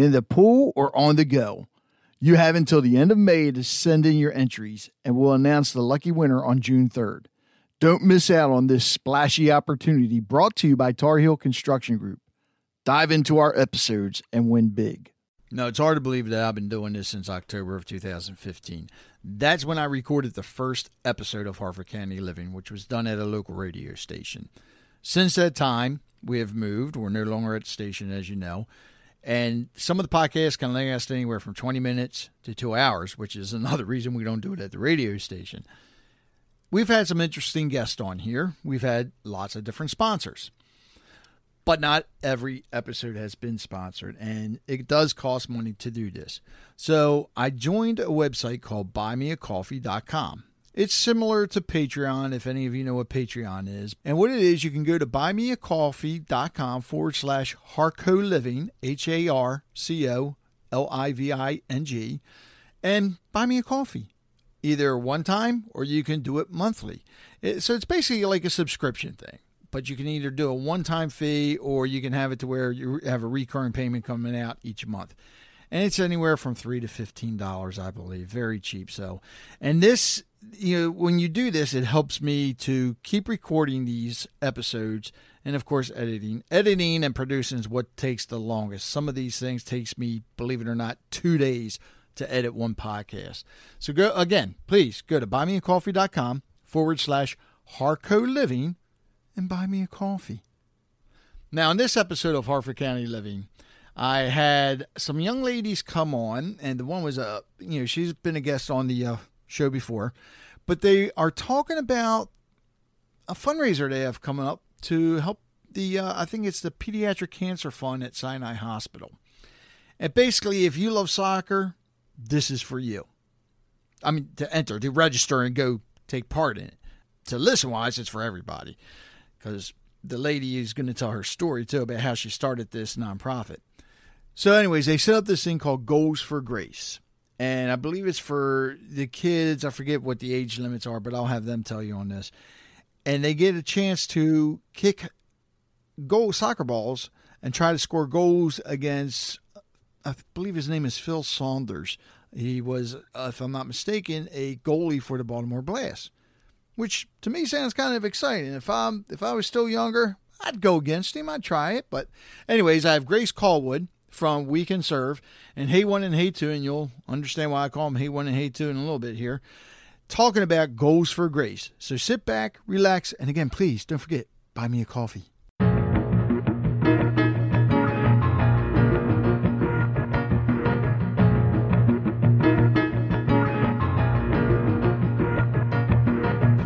in the pool, or on the go. You have until the end of May to send in your entries, and we'll announce the lucky winner on June 3rd. Don't miss out on this splashy opportunity brought to you by Tar Heel Construction Group. Dive into our episodes and win big. No, it's hard to believe that I've been doing this since October of 2015. That's when I recorded the first episode of Harford County Living, which was done at a local radio station. Since that time, we have moved. We're no longer at the station, as you know. And some of the podcasts can last anywhere from 20 minutes to two hours, which is another reason we don't do it at the radio station. We've had some interesting guests on here. We've had lots of different sponsors, but not every episode has been sponsored, and it does cost money to do this. So I joined a website called buymeacoffee.com. It's similar to Patreon, if any of you know what Patreon is. And what it is, you can go to buymeacoffee.com forward slash Harco Living, H A R C O L I V I N G, and buy me a coffee, either one time or you can do it monthly. so it's basically like a subscription thing. But you can either do a one time fee or you can have it to where you have a recurring payment coming out each month and it's anywhere from three to fifteen dollars, I believe. Very cheap. So, and this, you know, when you do this, it helps me to keep recording these episodes, and of course, editing. Editing and producing is what takes the longest. Some of these things takes me, believe it or not, two days to edit one podcast. So go again, please go to buymeacoffee.com forward slash Harco Living and buy me a coffee. Now, in this episode of Harford County Living, I had some young ladies come on, and the one was a, you know, she's been a guest on the uh, show before, but they are talking about a fundraiser they have coming up to help the, uh, I think it's the Pediatric Cancer Fund at Sinai Hospital. And basically, if you love soccer, this is for you. I mean, to enter, to register and go take part in it. To listen wise, it's for everybody because the lady is going to tell her story too about how she started this nonprofit. So, anyways, they set up this thing called Goals for Grace. And I believe it's for the kids. I forget what the age limits are, but I'll have them tell you on this. And they get a chance to kick goal soccer balls and try to score goals against, I believe his name is Phil Saunders. He was, if I'm not mistaken, a goalie for the Baltimore Blast, which to me sounds kind of exciting. If I'm if I was still younger, I'd go against him. I'd try it. But anyways, I have Grace Callwood from We Cancerve and Hey One and Hey Two, and you'll understand why I call them Hey One and Hey Two in a little bit here, talking about goals for grace. So sit back, relax, and again, please don't forget, buy me a coffee.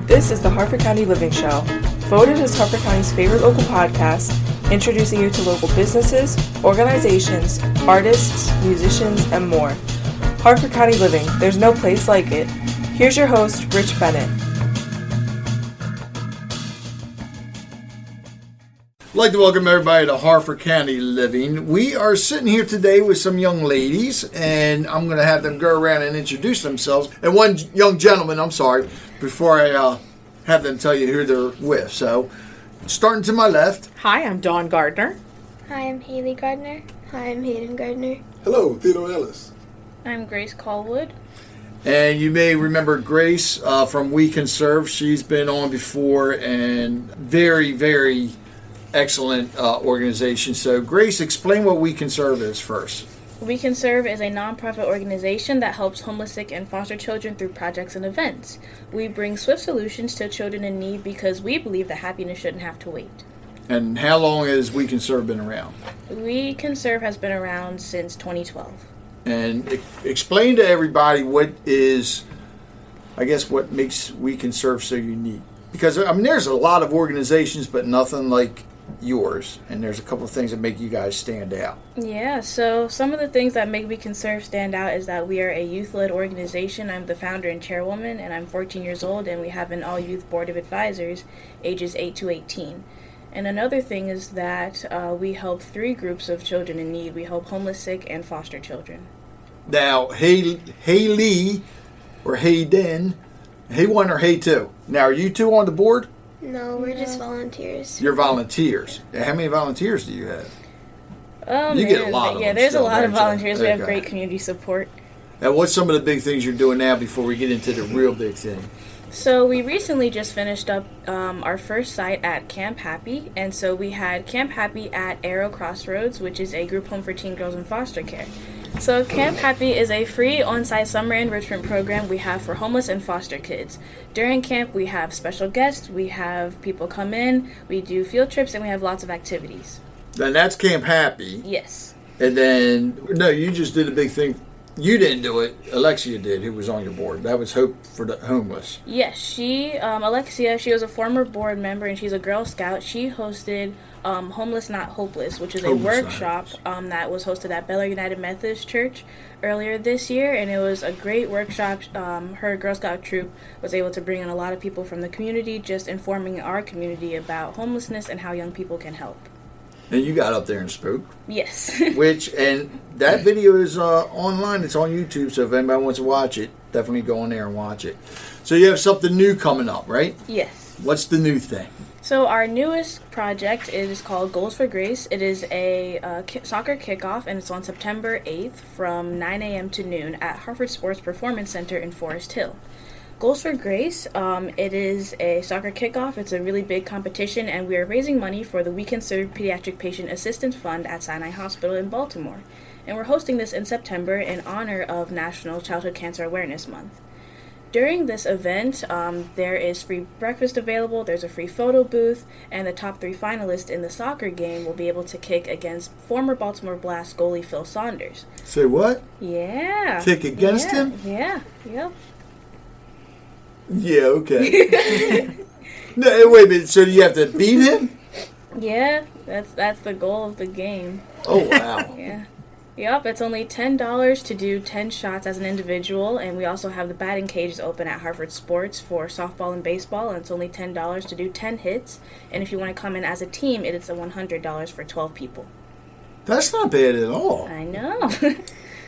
This is the Harford County Living Show, voted as Harford County's favorite local podcast introducing you to local businesses, organizations, artists, musicians, and more. Harford County Living, there's no place like it. Here's your host, Rich Bennett. I'd like to welcome everybody to Harford County Living. We are sitting here today with some young ladies, and I'm going to have them go around and introduce themselves. And one young gentleman, I'm sorry, before I uh, have them tell you who they're with. So, Starting to my left. Hi, I'm Dawn Gardner. Hi, I'm Haley Gardner. Hi, I'm Hayden Gardner. Hello, Theodore Ellis. I'm Grace Callwood. And you may remember Grace uh, from We Cancerve. She's been on before and very, very excellent uh, organization. So, Grace, explain what We Cancerve is first. We Cancerve is a nonprofit organization that helps homeless, sick, and foster children through projects and events. We bring swift solutions to children in need because we believe that happiness shouldn't have to wait. And how long has We Cancerve been around? We Cancerve has been around since 2012. And explain to everybody what is, I guess, what makes We Cancerve so unique. Because, I mean, there's a lot of organizations, but nothing like yours. And there's a couple of things that make you guys stand out. Yeah, so some of the things that make We Cancerve stand out is that we are a youth led organization. I'm the founder and chairwoman, and I'm 14 years old, and we have an all youth board of advisors ages 8 to 18. And another thing is that uh, we help three groups of children in need. We help homeless, sick, and foster children. Now, Hey, hey Lee, or Hey Den, Hey One or Hey Two. Now, are you two on the board? No, we're just volunteers. You're volunteers. How many volunteers do you have? Oh, You man. get a lot of Yeah, them there's a still, lot of volunteers. We have Okay. great community support. And what's some of the big things you're doing now before we get into the real big thing? So we recently just finished up um, our first site at Camp Happy, and so we had Camp Happy at Arrow Crossroads, which is a group home for teen girls in foster care. So Camp Happy is a free on-site summer enrichment program we have for homeless and foster kids. During camp, we have special guests, we have people come in, we do field trips, and we have lots of activities. And that's Camp Happy. Yes. And then, no, you just did a big thing. You didn't do it. Alexia did, who was on your board. That was Hope for the Homeless. Yes, she, um, Alexia, she was a former board member and she's a Girl Scout. She hosted um, Homeless Not Hopeless, which is a Homeless Not workshop um, that was hosted at Bel Air United Methodist Church earlier this year. And it was a great workshop. Um, her Girl Scout troop was able to bring in a lot of people from the community, just informing our community about homelessness and how young people can help. And you got up there and spoke. Yes. Which, and that video is uh, online. It's on YouTube. So if anybody wants to watch it, definitely go on there and watch it. So you have something new coming up, right? yes. What's the new thing? So our newest project is called Goals for Grace. It is a uh, ki- soccer kickoff, and it's on September 8th from 9 a.m. to noon at Harford Sports Performance Center in Forest Hill. Goals for Grace, um, it is a soccer kickoff. It's a really big competition, and we are raising money for the We Cancerve Pediatric Patient Assistance Fund at Sinai Hospital in Baltimore. And we're hosting this in September in honor of National Childhood Cancer Awareness Month. During this event, um, there is free breakfast available, there's a free photo booth, and the top three finalists in the soccer game will be able to kick against former Baltimore Blast goalie Phil Saunders. Say what? Yeah. Kick against yeah, him? Yeah, yep. Yeah, okay. no, wait a minute. So you have to beat him? Yeah, that's that's the goal of the game. Oh, wow. Yeah. Yep, it's only $10 to do 10 shots as an individual, and we also have the batting cages open at Harford Sports for softball and baseball, and it's only $10 to do 10 hits. And if you want to come in as a team, it is a $100 for 12 people. That's not bad at all. I know.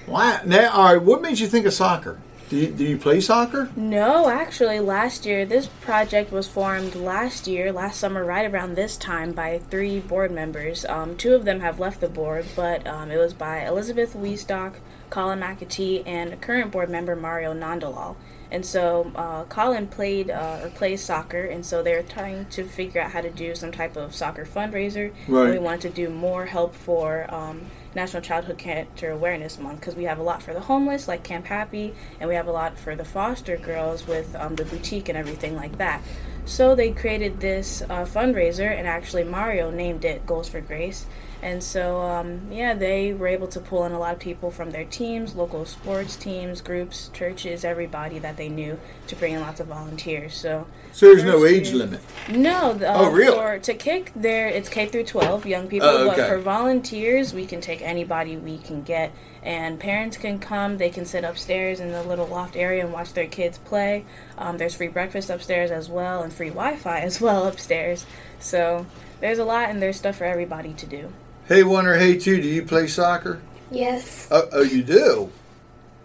Wow. Now, all right, what made you think of soccer? Do you, do you play soccer? no, actually, last year, this project was formed last year, last summer, right around this time, by three board members. Um, two of them have left the board, but um, it was by Elizabeth Weisstock, Colin McAtee, and current board member, Mario Nandalal. And so uh, Colin played uh, or plays soccer, and so they're trying to figure out how to do some type of soccer fundraiser. Right. And we wanted to do more help for um, National Childhood Cancer Awareness Month because we have a lot for the homeless, like Camp Happy, and we have a lot for the foster girls with um, the boutique and everything like that. So they created this uh, fundraiser, and actually Mario named it Goals for Grace. And so, um, yeah, they were able to pull in a lot of people from their teams, local sports teams, groups, churches, everybody that they knew to bring in lots of volunteers. So, So there's no age year. limit. no, the, Oh, uh, really? For to kick there, it's K through 12 young people. Oh, okay. But for volunteers, we can take anybody we can get, and parents can come. They can sit upstairs in the little loft area and watch their kids play. Um, there's free breakfast upstairs as well, and free Wi-Fi as well upstairs. So there's a lot, and there's stuff for everybody to do. Hey, one or hey, two, do you play soccer? Yes. Oh, oh you do?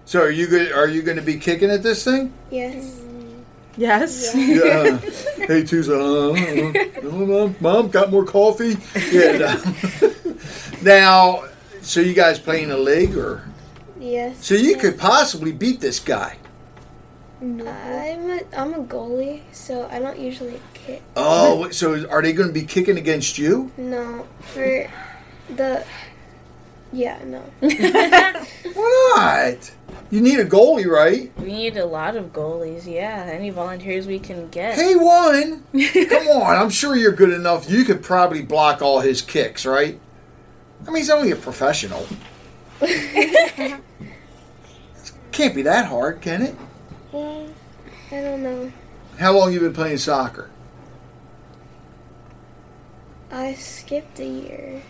So are you good? Are you going to be kicking at this thing? Yes. Yes. Yeah. hey, two's uh, uh, uh, mom, mom, got more coffee? Yeah. no. now, so you guys playing a league, or Yes. so you could possibly beat this guy? No. I'm a, I'm a goalie, so I don't usually kick. Oh, so are they going to be kicking against you? No, for the Yeah, no. Why not? You need a goalie, right? We need a lot of goalies. Yeah, any volunteers we can get. Hey, one. Come on, I'm sure you're good enough. You could probably block all his kicks, right? I mean, he's only a professional. Can't be that hard, can it? Well, I don't know. How long you been playing soccer? I skipped a year,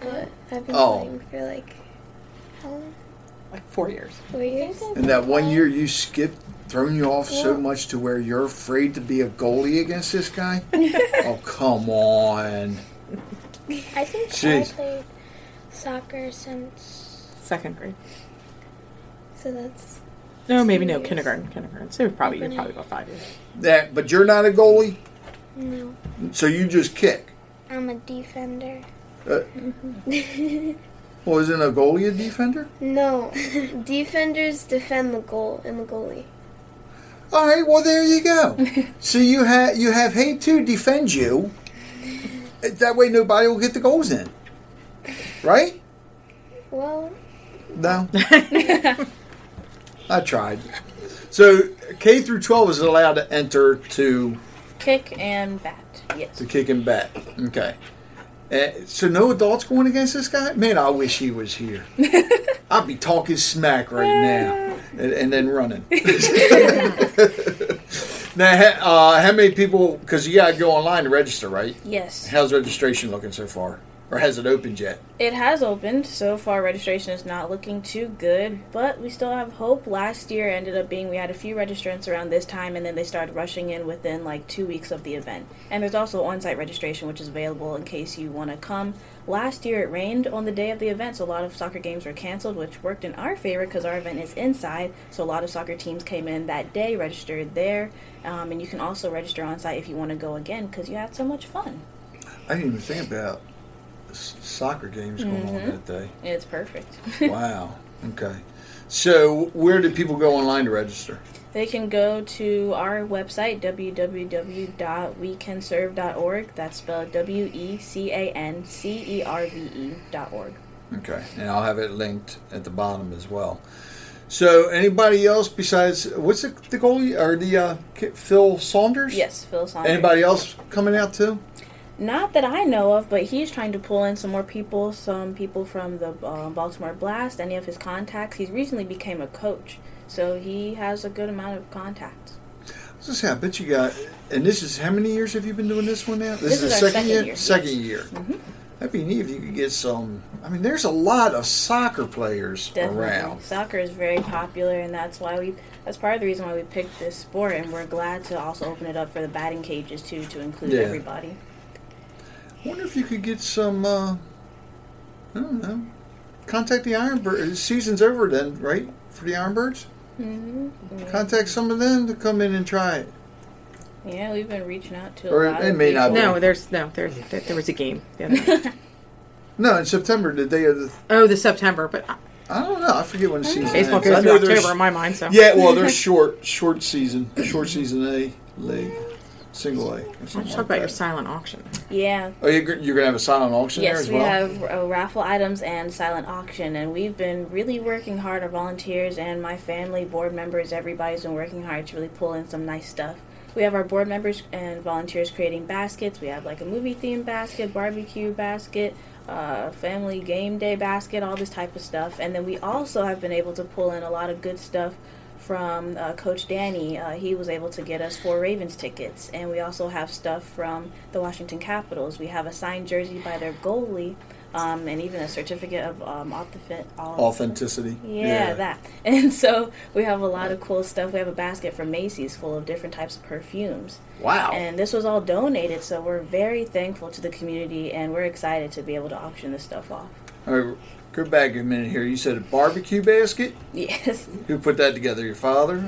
but I've been Oh. playing for like how long? Like four years. Four years. And that one year you skipped, thrown you off so much to where you're afraid to be a goalie against this guy? oh, come on. I think Jeez. I played soccer since Second grade. So that's No, maybe no, Years. kindergarten. Kindergarten. So probably you're probably about five years. That, but you're not a goalie, no. so you just kick. I'm a defender. Uh, well, isn't a goalie a defender? no. Defenders defend the goal and the goalie. All right, well there you go. so you have you have hate to defend you. That way nobody will get the goals in, right? Well, No. I tried. So K through twelve is allowed to enter to Kick and bat. Yes. to kick and bat. Okay. Uh, so no adults going against this guy? Man, I wish he was here. I'd be talking smack right now, and, and then running. now, ha- uh, how many people? Because you got to go online to register, right? Yes. How's registration looking so far, or has it opened yet? It has opened. So far, registration is not looking too good, but we still have hope. Last year ended up being we had a few registrants around this time, and then they started rushing in within like two weeks of the event. And there's also on site registration, which is available in case you want to come. Last year, it rained on the day of the event, so a lot of soccer games were canceled, which worked in our favor because our event is inside. So a lot of soccer teams came in that day, registered there, um, and you can also register on site if you want to go again because you had so much fun. I didn't even think about s- soccer games going on that day. It's perfect. Wow. Okay. So where do people go online to register? They can go to our website, www.wecancerve.org. That's spelled W E C A N C E R V E dot org. Okay, and I'll have it linked at the bottom as well. So, anybody else besides what's the, the goalie or the uh, Phil Saunders? Yes, Phil Saunders. Anybody else coming out too? Not that I know of, but he's trying to pull in some more people, some people from the uh, Baltimore Blast, any of his contacts. He's recently became a coach, so he has a good amount of contacts. I was gonna say, I bet you got. And this is how many years have you been doing this one now? This is is the our second, second year. year, Second yes. Mm-hmm. year. That'd be neat if you could get some. I mean, there's a lot of soccer players Definitely. around. Soccer is very popular, and that's why we. That's part of the reason why we picked this sport, and we're glad to also open it up for the batting cages too, to include Yeah. everybody. I wonder if you could get some. Uh, I don't know. Contact the Ironbirds. Season's over then, right? For the Ironbirds. Mm-hmm. Contact some of them to come in and try it. Yeah, we've been reaching out to a Or lot it of may not people. No, there's no there. There, there was a game. the. No, in September, the day of the. oh, the September, but I don't know. I forget when the season baseball ends. Goes through October in my mind. So Yeah, well, there's short, short season, short season A league, single A. Or Let's something talk like about your silent auction. Yeah. Oh, you're, you're gonna have a silent auction there Yes, as we well. have uh, raffle items and silent auction, and we've been really working hard. Our volunteers and my family, board members, everybody's been working hard to really pull in some nice stuff. We have our board members and volunteers creating baskets. We have like a movie themed basket, barbecue basket, uh, family game day basket, all this type of stuff. And then we also have been able to pull in a lot of good stuff from uh, Coach Danny. Uh, he was able to get us four Ravens tickets, and we also have stuff from the Washington Capitals. We have a signed jersey by their goalie, um, and even a certificate of um, authentic- au- Authenticity. Yeah, that. And so we have a lot of cool stuff. We have a basket from Macy's full of different types of perfumes. Wow. And this was all donated, so we're very thankful to the community, and we're excited to be able to auction this stuff off. All right, go back a minute here. You said a barbecue basket. Yes. Who put that together? Your father?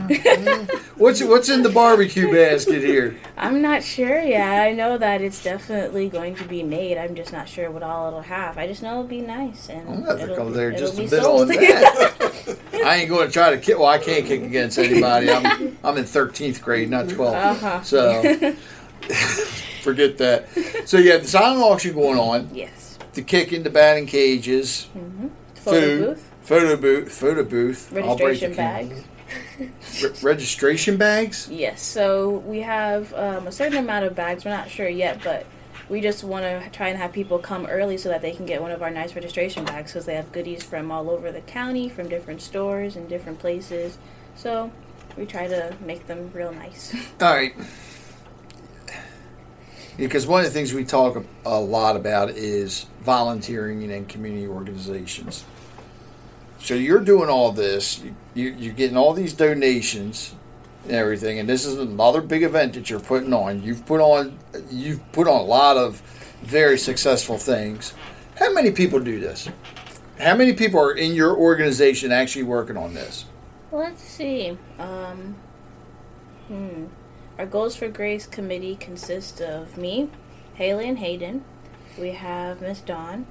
what's what's in the barbecue basket here? I'm not sure yet. I know that it's definitely going to be made. I'm just not sure what all it'll have. I just know it'll be nice and I'm gonna have to it'll come there just a bit sold. on that. I ain't going to try to kick. Well, I can't kick against anybody. I'm I'm in 13th grade, not 12th. Uh-huh. So forget that. So you have the silent auction going on. yes. The kick into batting cages. Photo food, booth, photo booth, photo booth, I'll break the registration bags. Re- registration bags. Yes, so we have um, a certain amount of bags. We're not sure yet, but we just want to try and have people come early so that they can get one of our nice registration bags because they have goodies from all over the county, from different stores and different places. So we try to make them real nice. All right. Because one of the things we talk a lot about is volunteering and community organizations. So you're doing all this, you, you're getting all these donations and everything, and this is another big event that you're putting on. You've put on, you've put on a lot of very successful things. How many people do this? How many people are in your organization actually working on this? Let's see. Um, hmm. Our Goals for Grace committee consists of me, Haley, and Hayden. We have Miss Dawn.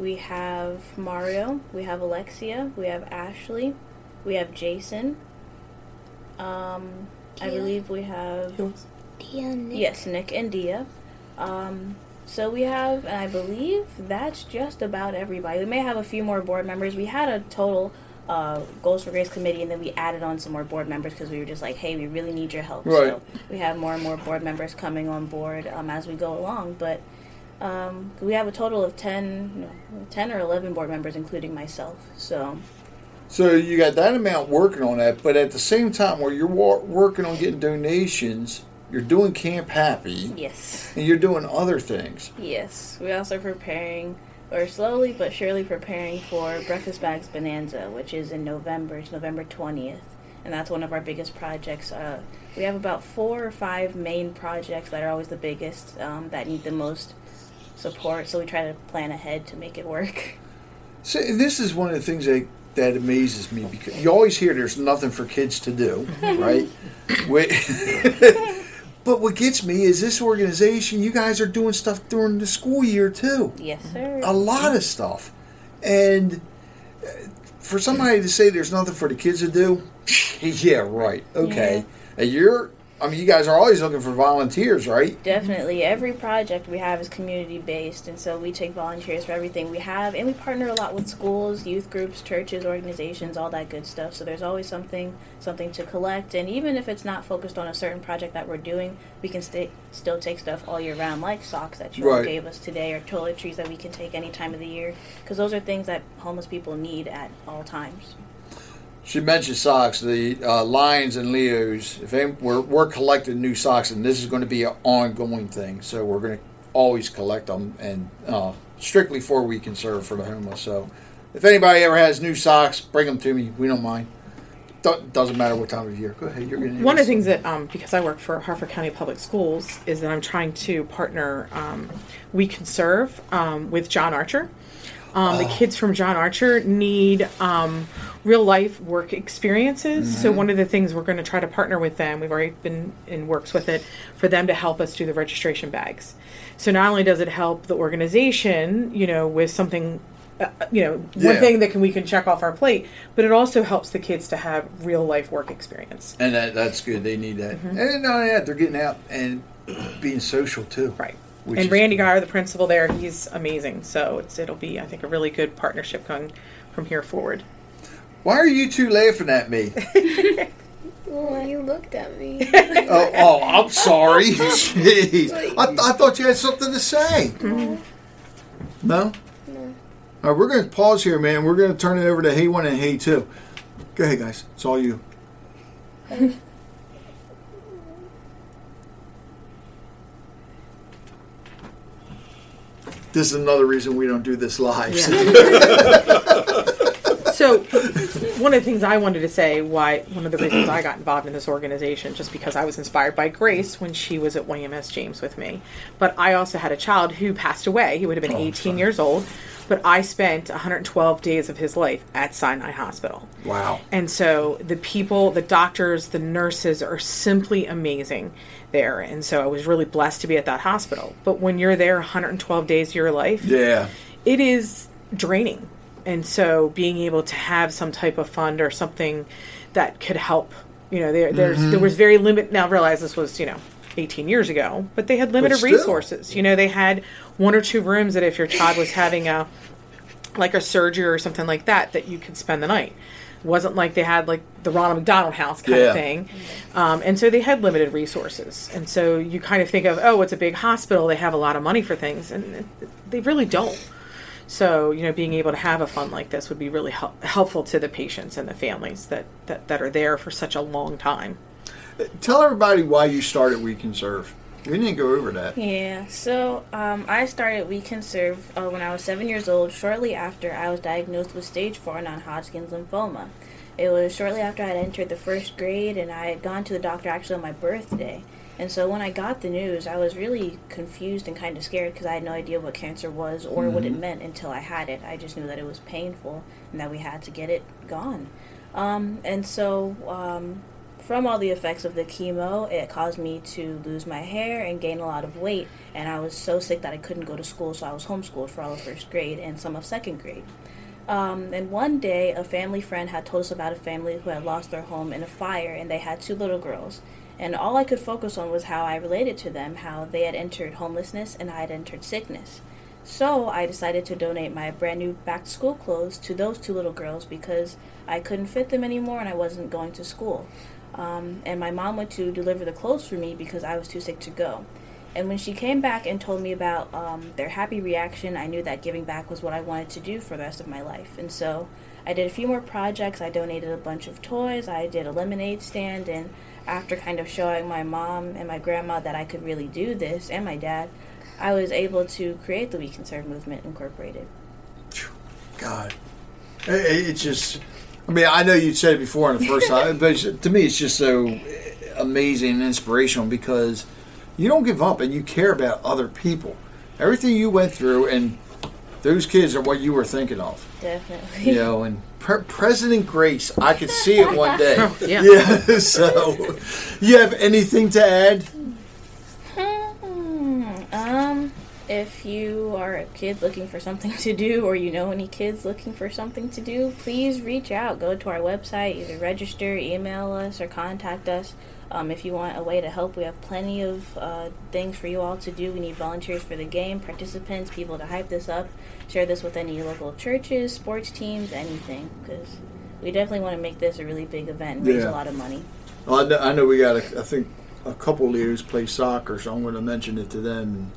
We have Mario. We have Alexia. We have Ashley. We have Jason. Um, I believe we have Dia, Nick. yes, Nick and Dia. Um, so we have, and I believe that's just about everybody. We may have a few more board members. We had a total uh, Goals for Grace committee, and then we added on some more board members because we were just like, hey, we really need your help. Right. So we have more and more board members coming on board um, as we go along. But um, we have a total of 10, no, 10 or 11 board members, including myself. So So you got that amount working on that, but at the same time, where you're wa- working on getting donations, you're doing Camp Happy, yes. and you're doing other things. Yes, we also preparing, or slowly but surely preparing for Breakfast Bags Bonanza, which is in November. It's November 20th, and that's one of our biggest projects. Uh, we have about four or five main projects that are always the biggest, um, that need the most support, so we try to plan ahead to make it work. So this is one of the things that that amazes me because you always hear there's nothing for kids to do, right? But what gets me is this organization. You guys are doing stuff during the school year too. Yes, sir. a lot of stuff. And uh, for somebody to say there's nothing for the kids to do, yeah, right. Okay. And you're, I mean, you guys are always looking for volunteers, right? Definitely. Every project we have is community based, and so we take volunteers for everything we have, and we partner a lot with schools, youth groups, churches, organizations, all that good stuff. So there's always something something to collect, and even if it's not focused on a certain project that we're doing, we can stay, still take stuff all year round, like socks that you Right. gave us today, or toiletries that we can take any time of the year, because those are things that homeless people need at all times. She mentioned socks. The uh, Lions and Leos. If any, we're we're collecting new socks, and this is going to be an ongoing thing. So we're going to always collect them, and uh, strictly for we can serve for the homeless. So if anybody ever has new socks, bring them to me. We don't mind. Do- doesn't matter what time of year. Go ahead. You're going to One of the things that, um, because I work for Harford County Public Schools, is that I'm trying to partner um, We Cancerve um, with John Archer. Um, The kids from John Archer need um, real life work experiences. So, one of the things we're going to try to partner with them, we've already been in works with it, for them to help us do the registration bags. So, not only does it help the organization, you know, with something uh, you know, one Yeah. thing that can we can check off our plate, but it also helps the kids to have real life work experience. And that, that's good. They need that. And not only that, they're getting out and being social too. Right. Which and is- Randy Geyer, the principal there, he's amazing. So it's it'll be, I think, a really good partnership going from here forward. Why are you two laughing at me? Well, you looked at me. oh, oh, I'm sorry. Jeez. I, th- I thought you had something to say. No? No. All right, we're going to pause here, man. We're going to turn it over to Hey 1 and Hey 2. Go ahead, guys. It's all you. This is another reason we don't do this live. So one of the things I wanted to say, why one of the reasons I got involved in this organization, just because I was inspired by Grace when she was at YMS James with me, but I also had a child who passed away. He would have been 18 years old, but I spent 112 days of his life at Sinai Hospital. Wow. And so the people, the doctors, the nurses are simply amazing there. And so I was really blessed to be at that hospital. But when you're there 112 days of your life, Yeah. it is draining. And so being able to have some type of fund or something that could help, you know, there there's Mm-hmm. there was very limit now I realize this was, you know, 18 years ago, but they had limited resources. You know, they had one or two rooms that if your child was having a like a surgery or something like that, that you could spend the night. It wasn't like they had like the Ronald McDonald House kind Yeah. of thing, um, and so they had limited resources. And so you kind of think of, oh, it's a big hospital; they have a lot of money for things, and they really don't. So you know, being able to have a fund like this would be really hel- helpful to the patients and the families that, that that are there for such a long time. Tell everybody why you started We Cancerve. We didn't go over that. Yeah, so um, I started We Cancerve uh, when I was seven years old, shortly after I was diagnosed with stage 4 non Hodgkin's lymphoma. It was shortly after I had entered the first grade, and I had gone to the doctor actually on my birthday. And so when I got the news, I was really confused and kind of scared because I had no idea what cancer was or what it meant until I had it. I just knew that it was painful and that we had to get it gone. Um, and so um, from all the effects of the chemo, it caused me to lose my hair and gain a lot of weight. And I was so sick that I couldn't go to school, so I was homeschooled for all of first grade and some of second grade. Um, and one day, a family friend had told us about a family who had lost their home in a fire, and they had two little girls. And all I could focus on was how I related to them, how they had entered homelessness and I had entered sickness. So I decided to donate my brand new back to school clothes to those two little girls because I couldn't fit them anymore and I wasn't going to school. Um, and my mom went to deliver the clothes for me because I was too sick to go. And when she came back and told me about um, their happy reaction, I knew that giving back was what I wanted to do for the rest of my life. And so I did a few more projects. I donated a bunch of toys. I did a lemonade stand. And after kind of showing my mom and my grandma that I could really do this, and my dad, I was able to create the We Cancerve Movement Incorporated. God, It- just. I mean, I know you said it before in the first time, but to me, it's just so amazing and inspirational because you don't give up and you care about other people. Everything you went through, and those kids are what you were thinking of. Definitely. You know, and Pre- President Grace, I could see it one day. yeah. yeah. So, you have anything to add? Hmm, um, if you are a kid looking for something to do, or you know any kids looking for something to do, please reach out. Go to our website, either register, email us, or contact us. Um, if you want a way to help, we have plenty of uh, things for you all to do. We need volunteers for the game, participants, people to hype this up. Share this with any local churches, sports teams, anything, because we definitely want to make this a really big event and raise Yeah. a lot of money. Well, I know, I know we got, a, I think, a couple leaders play soccer, so I'm going to mention it to them and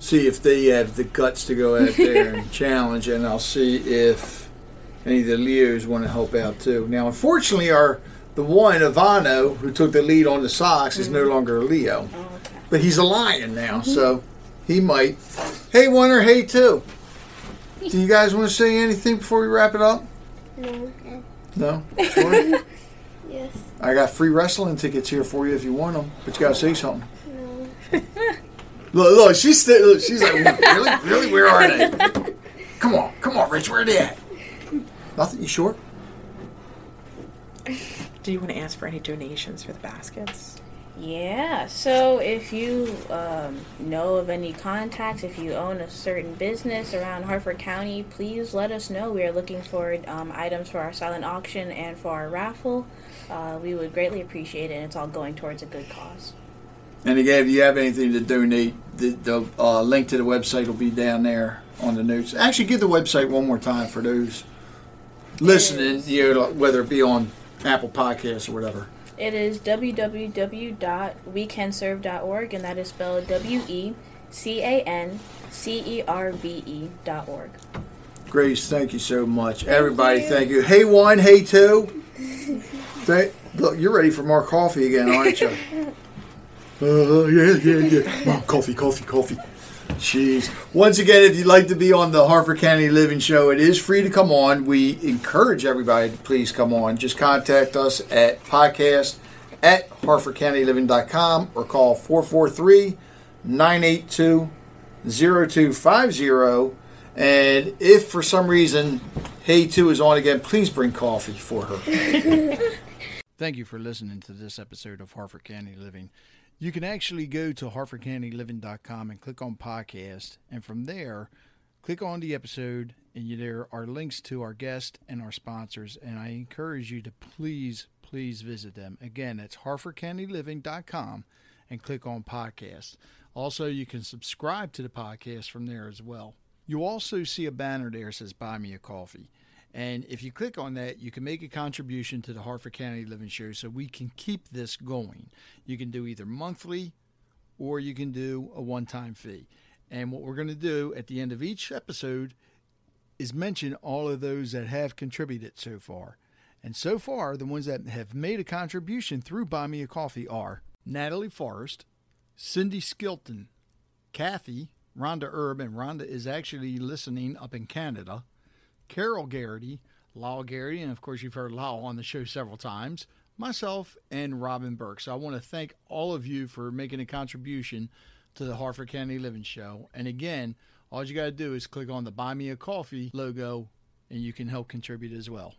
see if they have the guts to go out there and challenge, and I'll see if any of the Leos want to help out too. Now, unfortunately, our the one Ivano who took the lead on the Sox is no mm-hmm. longer a Leo, Oh, okay. but he's a Lion now, mm-hmm. so he might. Hey, one or hey two. Do you guys want to say anything before we wrap it up? No. No. Sure. Yes. I got free wrestling tickets here for you if you want them, but you gotta say something. No. Look, look, she's still, look, she's like, really, really, where are they? Come on, come on, Rich, where are they at? Nothing. You sure? Do you want to ask for any donations for the baskets? Yeah, so if you um, know of any contacts, if you own a certain business around Harford County, please let us know. We are looking for um, items for our silent auction and for our raffle. Uh, we would greatly appreciate it, and it's all going towards a good cause. And again, if you have anything to donate, the, the uh, link to the website will be down there on the notes. Actually, give the website one more time for those listening, you know, whether it be on Apple Podcasts or whatever. It is www.wecancerve.org, and that is spelled W E C A N C E R V E dot org. Grace, thank you so much. Everybody, thank you. Hey, one, hey, two. Thank, look, you're ready for more coffee again, aren't you? Uh, yeah, yeah, yeah. Mom, coffee, coffee, coffee. Jeez. Once again, if you'd like to be on the Harford County Living Show, it is free to come on. We encourage everybody to please come on. Just contact us at podcast at harfordcountyliving.com or call 443 982 0250. And if for some reason Hey 2 is on again, please bring coffee for her. Thank you for listening to this episode of Harford County Living. You can actually go to harfordcountyliving.com and click on podcast, and from there, click on the episode, and you, there are links to our guests and our sponsors. And I encourage you to please, please visit them. Again, that's harfordcountyliving.com and click on podcast. Also, you can subscribe to the podcast from there as well. You'll also see a banner there that says Buy Me a Coffee. And if you click on that, you can make a contribution to the Harford County Living Show so we can keep this going. You can do either monthly or you can do a one time fee. And what we're going to do at the end of each episode is mention all of those that have contributed so far. And so far, the ones that have made a contribution through Buy Me a Coffee are Natalie Forrest, Cindy Skilton, Kathy, Rhonda Erb, and Rhonda is actually listening up in Canada, Carol Garrity, Lyle Garrity, and of course, you've heard Lyle on the show several times, myself, and Robin Burke. So I want to thank all of you for making a contribution to the Harford County Living Show. And again, all you got to do is click on the Buy Me a Coffee logo and you can help contribute as well.